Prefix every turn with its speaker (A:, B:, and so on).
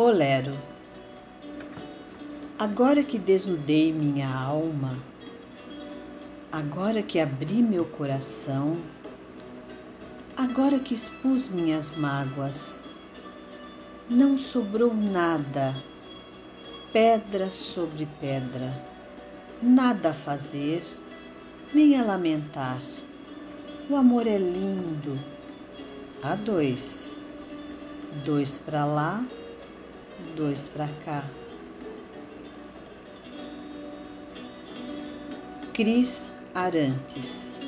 A: Bolero Agora que desnudei minha alma, agora que abri meu coração, agora que expus minhas mágoas, não sobrou nada, pedra sobre pedra, nada a fazer, nem a lamentar. O amor é lindo. A dois, dois para lá, dois para cá. Cris Arantes